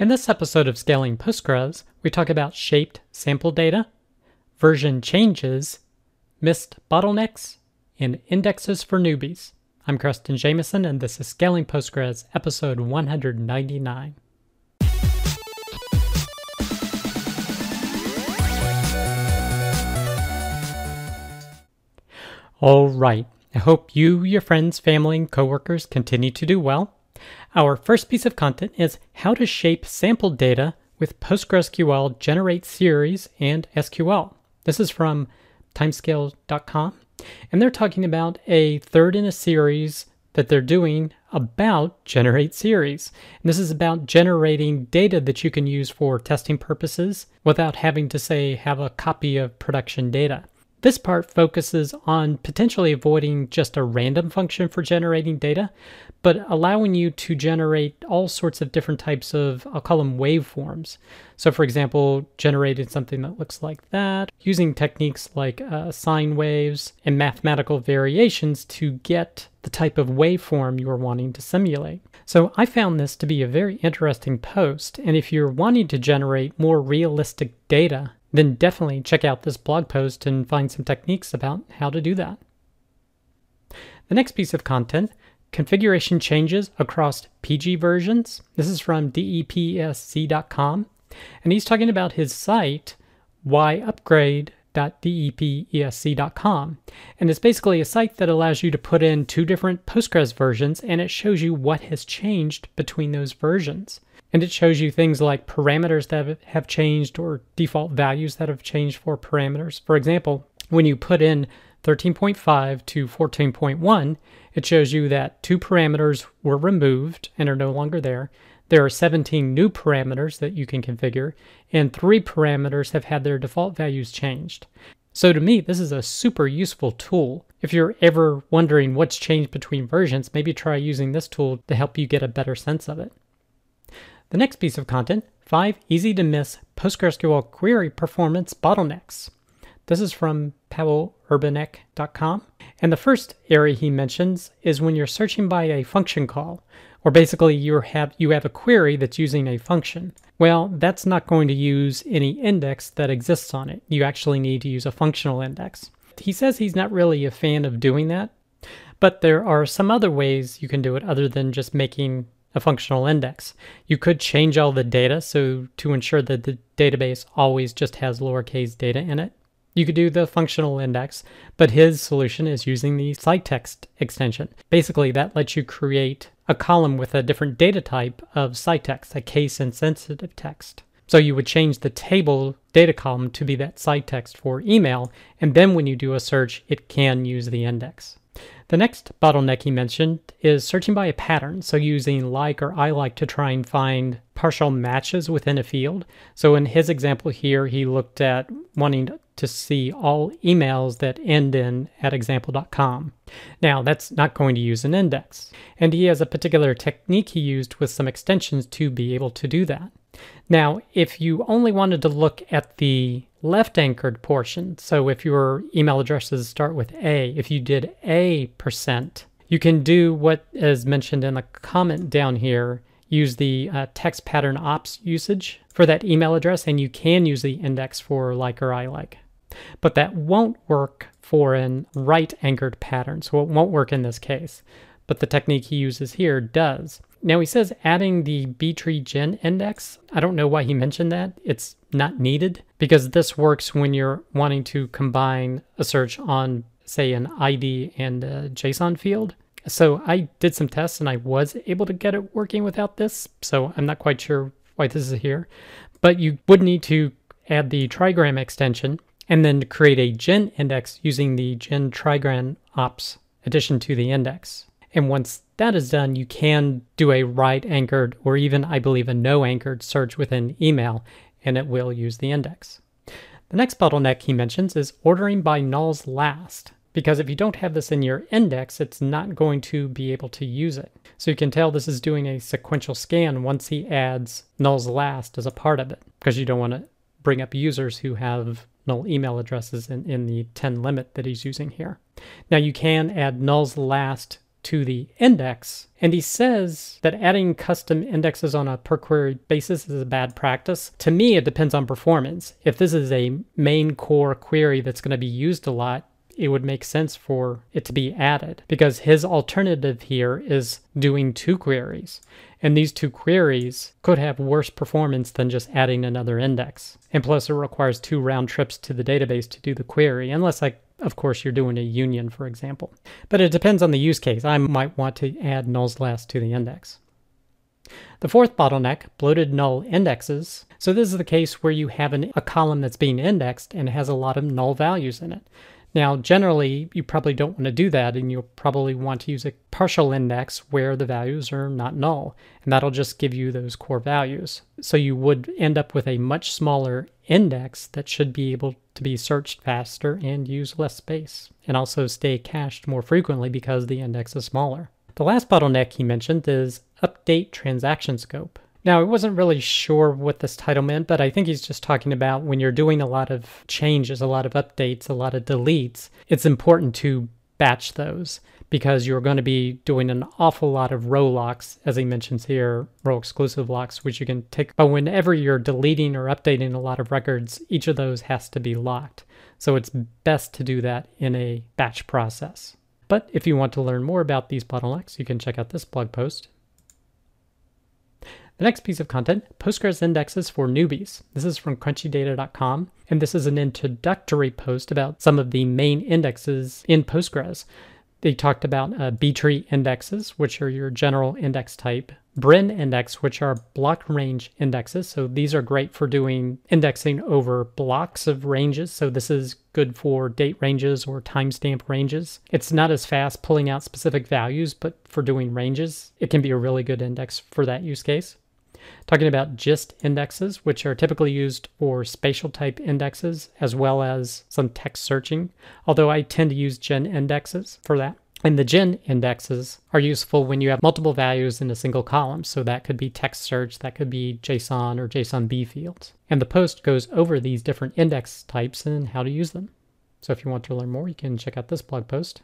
In this episode of Scaling Postgres, we talk about shaped sample data, version changes, missed bottlenecks, and indexes for newbies. I'm Creston Jamison, and this is Scaling Postgres, episode 199. All right. I hope you, your friends, family, and coworkers continue to do well. Our first piece of content is how to shape sample data with PostgreSQL Generate Series and SQL. This is from timescale.com, and they're talking about a third in a series that they're doing about Generate Series. And this is about generating data that you can use for testing purposes without having to, say, have a copy of production data. This part focuses on potentially avoiding just a random function for generating data, but allowing you to generate all sorts of different types of, I'll call them waveforms. So, for example, generating something that looks like that, using techniques like uh, sine waves and mathematical variations to get the type of waveform you are wanting to simulate. So, I found this to be a very interesting post, and if you're wanting to generate more realistic data, then definitely check out this blog post and find some techniques about how to do that. The next piece of content configuration changes across PG versions. This is from depesz.com, and he's talking about his site, whyupgrade.depesz.com. And it's basically a site that allows you to put in two different Postgres versions and it shows you what has changed between those versions. And it shows you things like parameters that have changed or default values that have changed for parameters. For example, when you put in 13.5 to 14.1, it shows you that two parameters were removed and are no longer there. There are 17 new parameters that you can configure, and three parameters have had their default values changed. So to me, this is a super useful tool. If you're ever wondering what's changed between versions, maybe try using this tool to help you get a better sense of it. The next piece of content, five easy to miss PostgreSQL query performance bottlenecks. This is from PawelUrbanek.com. And the first area he mentions is when you're searching by a function call, or basically you have you have a query that's using a function. Well, that's not going to use any index that exists on it. You actually need to use a functional index. He says he's not really a fan of doing that, but there are some other ways you can do it other than just making a functional index. You could change all the data so to ensure that the database always just has lowercase data in it. You could do the functional index, but his solution is using the citext extension. Basically, that lets you create a column with a different data type of citext, a case insensitive text. So you would change the table data column to be that citext for email, and then when you do a search, it can use the index. The next bottleneck he mentioned is searching by a pattern, so using like or I like to try and find partial matches within a field. So in his example here, he looked at wanting to see all emails that end in at example.com. Now, that's not going to use an index, and he has a particular technique he used with some extensions to be able to do that. Now, if you only wanted to look at the left anchored portion, so if your email addresses start with A, if you did A percent, you can do what is mentioned in the comment down here use the uh, text pattern ops usage for that email address, and you can use the index for like or I like. But that won't work for an right anchored pattern, so it won't work in this case. But the technique he uses here does. Now he says adding the btree GIN index. I don't know why he mentioned that. It's not needed because this works when you're wanting to combine a search on, say, an ID and a JSON field. So I did some tests and I was able to get it working without this. So I'm not quite sure why this is here. But you would need to add the trigram extension and then create a GIN index using the GIN trigram ops addition to the index. And once that is done, you can do a right anchored or even, I believe, a no anchored search within email, and it will use the index. The next bottleneck he mentions is ordering by nulls last, because if you don't have this in your index, it's not going to be able to use it. So you can tell this is doing a sequential scan once he adds nulls last as a part of it, because you don't want to bring up users who have null email addresses in, in the 10 limit that he's using here. Now you can add nulls last to the index. And he says that adding custom indexes on a per query basis is a bad practice. To me, it depends on performance. If this is a main core query that's going to be used a lot, it would make sense for it to be added because his alternative here is doing two queries. And these two queries could have worse performance than just adding another index. And plus, it requires two round trips to the database to do the query, unless, like, of course, you're doing a union, for example. But it depends on the use case. I might want to add nulls last to the index. The fourth bottleneck, bloated null indexes. So this is the case where you have an, a column that's being indexed and has a lot of null values in it. Now, generally, you probably don't want to do that, and you'll probably want to use a partial index where the values are not null, and that'll just give you those core values. So you would end up with a much smaller index that should be able to be searched faster and use less space, and also stay cached more frequently because the index is smaller. The last bottleneck he mentioned is update transaction scope. Now, I wasn't really sure what this title meant, but I think he's just talking about when you're doing a lot of changes, a lot of updates, a lot of deletes, it's important to batch those because you're going to be doing an awful lot of row locks, as he mentions here, row exclusive locks, which you can take. But whenever you're deleting or updating a lot of records, each of those has to be locked. So it's best to do that in a batch process. But if you want to learn more about these bottlenecks, you can check out this blog post the next piece of content, Postgres indexes for newbies. This is from crunchydata.com, and this is an introductory post about some of the main indexes in Postgres. They talked about uh, B-tree indexes, which are your general index type, Brin index, which are block range indexes. So these are great for doing indexing over blocks of ranges. So this is good for date ranges or timestamp ranges. It's not as fast pulling out specific values, but for doing ranges, it can be a really good index for that use case. Talking about GiST indexes, which are typically used for spatial type indexes as well as some text searching, although I tend to use GIN indexes for that. And the GIN indexes are useful when you have multiple values in a single column. So that could be text search, that could be JSON or JSONB fields. And the post goes over these different index types and how to use them. So if you want to learn more, you can check out this blog post.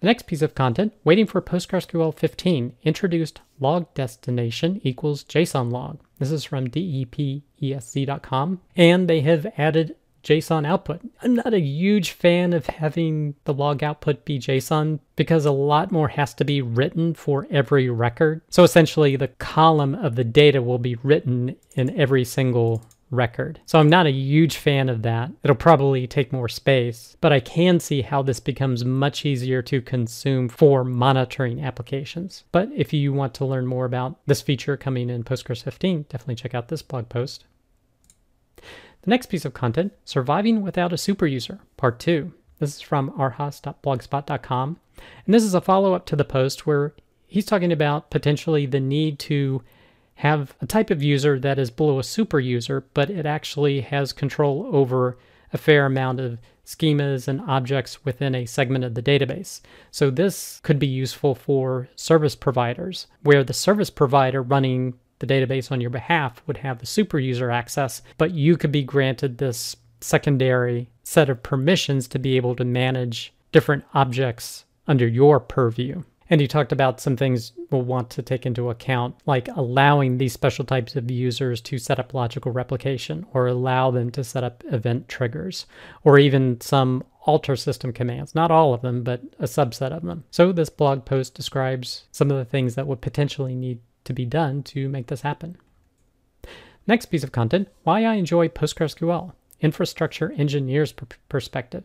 The next piece of content, waiting for PostgreSQL 15, introduced log destination equals JSON log. This is from depesz.com, and they have added JSON output. I'm not a huge fan of having the log output be JSON because a lot more has to be written for every record. So essentially, the column of the data will be written in every single record. So I'm not a huge fan of that. It'll probably take more space, but I can see how this becomes much easier to consume for monitoring applications. But if you want to learn more about this feature coming in Postgres 15, definitely check out this blog post. The next piece of content, Surviving Without a Super User, Part 2. This is from rhaas.blogspot.com. And this is a follow up to the post where he's talking about potentially the need to have a type of user that is below a super user, but it actually has control over a fair amount of schemas and objects within a segment of the database. So this could be useful for service providers, where the service provider running the database on your behalf would have the super user access, but you could be granted this secondary set of permissions to be able to manage different objects under your purview. And he talked about some things we'll want to take into account, like allowing these special types of users to set up logical replication or allow them to set up event triggers or even some alter system commands. Not all of them, but a subset of them. So this blog post describes some of the things that would potentially need to be done to make this happen. Next piece of content, why I enjoy PostgreSQL, infrastructure engineer's perspective.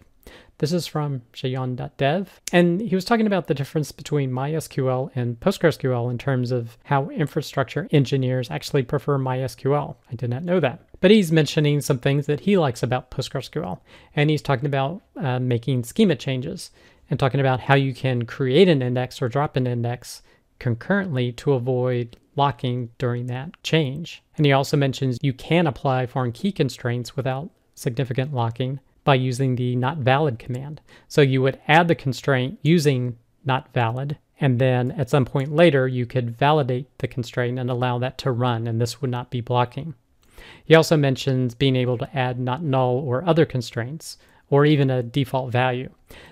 This is from Shayon.dev. And he was talking about the difference between MySQL and PostgreSQL in terms of how infrastructure engineers actually prefer MySQL. I did not know that. But he's mentioning some things that he likes about PostgreSQL. And he's talking about uh, making schema changes and talking about how you can create an index or drop an index concurrently to avoid locking during that change. And he also mentions you can apply foreign key constraints without significant locking by using the not valid command. So you would add the constraint using not valid, and then at some point later, you could validate the constraint and allow that to run, and this would not be blocking. He also mentions being able to add not null or other constraints, or even a default value.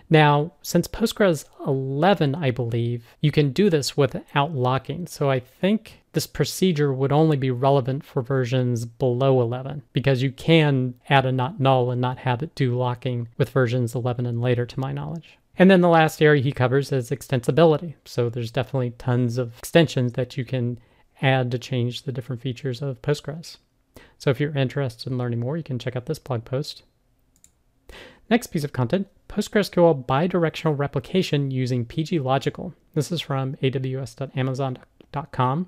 Now, since Postgres 11, I believe, you can do this without locking. So I think this procedure would only be relevant for versions below 11 because you can add a not null and not have it do locking with versions 11 and later, to my knowledge. And then the last area he covers is extensibility. So there's definitely tons of extensions that you can add to change the different features of Postgres. So if you're interested in learning more, you can check out this blog post. Next piece of content, PostgreSQL bidirectional replication using pgLogical. This is from aws.amazon.com.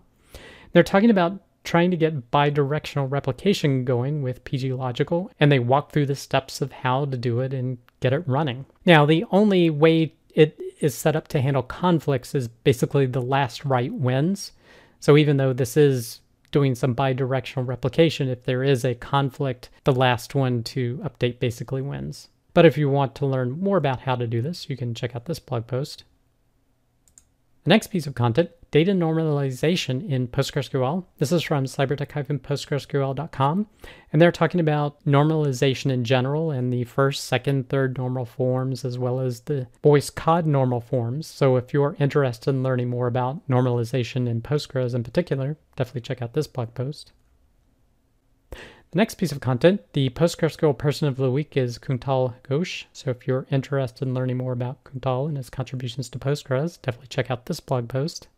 They're talking about trying to get bidirectional replication going with pgLogical, and they walk through the steps of how to do it and get it running. Now, the only way it is set up to handle conflicts is basically the last write wins. So even though this is doing some bidirectional replication, if there is a conflict, the last one to update basically wins. But if you want to learn more about how to do this, you can check out this blog post. The next piece of content, data normalization in PostgreSQL. This is from cybertec-postgresql.com. And they're talking about normalization in general and the first, second, third normal forms, as well as the Boyce-Codd normal forms. So if you're interested in learning more about normalization in Postgres in particular, definitely check out this blog post. The next piece of content, the PostgreSQL person of the week is Kuntal Ghosh. So if you're interested in learning more about Kuntal and his contributions to Postgres, definitely check out this blog post.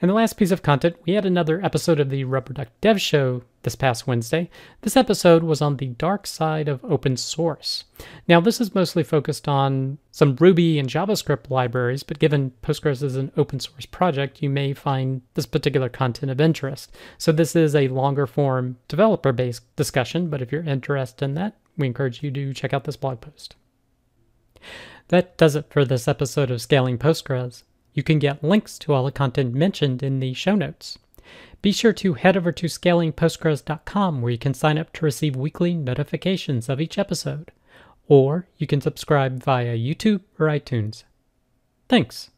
And the last piece of content, we had another episode of the Rubber Duck Dev Show this past Wednesday. This episode was on the dark side of open source. Now, this is mostly focused on some Ruby and JavaScript libraries, but given Postgres is an open source project, you may find this particular content of interest. So, this is a longer form developer based discussion, but if you're interested in that, we encourage you to check out this blog post. That does it for this episode of Scaling Postgres. You can get links to all the content mentioned in the show notes. Be sure to head over to scalingpostgres.com where you can sign up to receive weekly notifications of each episode, or you can subscribe via YouTube or iTunes. Thanks.